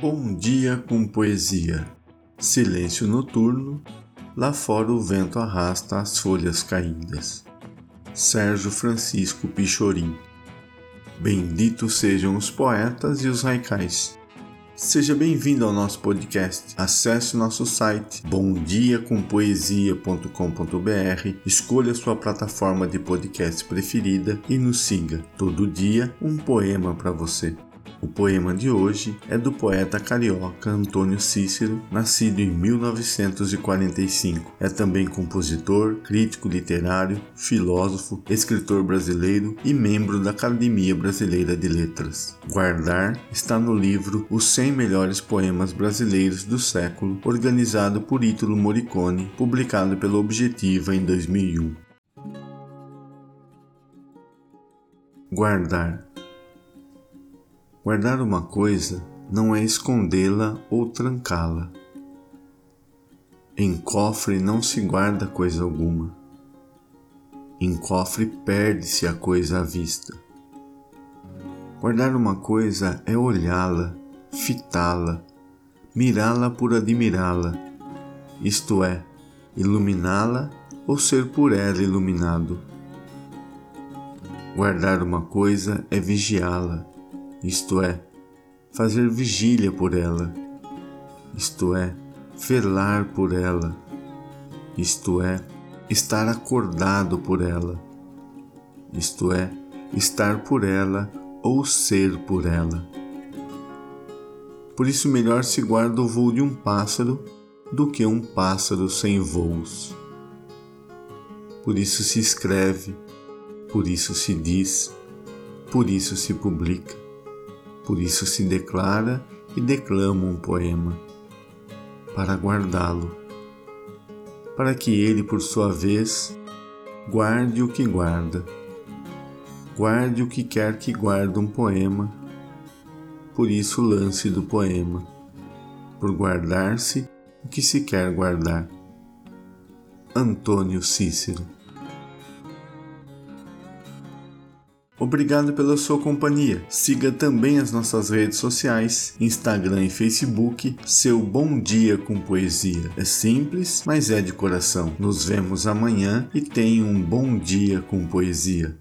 Bom dia com poesia. Silêncio noturno, lá fora o vento arrasta as folhas caídas. Sérgio Francisco Pichorim. Benditos sejam os poetas e os raicais. Seja bem-vindo ao nosso podcast. Acesse nosso site bomdiacompoesia.com.br, escolha sua plataforma de podcast preferida e nos siga. Todo dia um poema para você. O poema de hoje é do poeta carioca Antônio Cícero, nascido em 1945. É também compositor, crítico literário, filósofo, escritor brasileiro e membro da Academia Brasileira de Letras. Guardar está no livro Os 100 Melhores Poemas Brasileiros do Século, organizado por Ítalo Morricone, publicado pela Objetiva em 2001. Guardar Guardar uma coisa não é escondê-la ou trancá-la. Em cofre não se guarda coisa alguma. Em cofre perde-se a coisa à vista. Guardar uma coisa é olhá-la, fitá-la, mirá-la por admirá-la, isto é, iluminá-la ou ser por ela iluminado. Guardar uma coisa é vigiá-la, isto é, fazer vigília por ela, isto é, velar por ela, isto é, estar acordado por ela, isto é, estar por ela ou ser por ela. Por isso, melhor se guarda o voo de um pássaro do que um pássaro sem voos. Por isso se escreve, por isso se diz, por isso se publica por isso se declara e declama um poema, para guardá-lo, para que ele, por sua vez, guarde o que guarda, guarde o que quer que guarde um poema, por isso lance do poema, por guardar-se o que se quer guardar. Antônio Cícero Obrigado pela sua companhia. Siga também as nossas redes sociais, Instagram e Facebook, seu Bom Dia com Poesia. É simples, mas é de coração. Nos vemos amanhã e tenha um bom dia com poesia.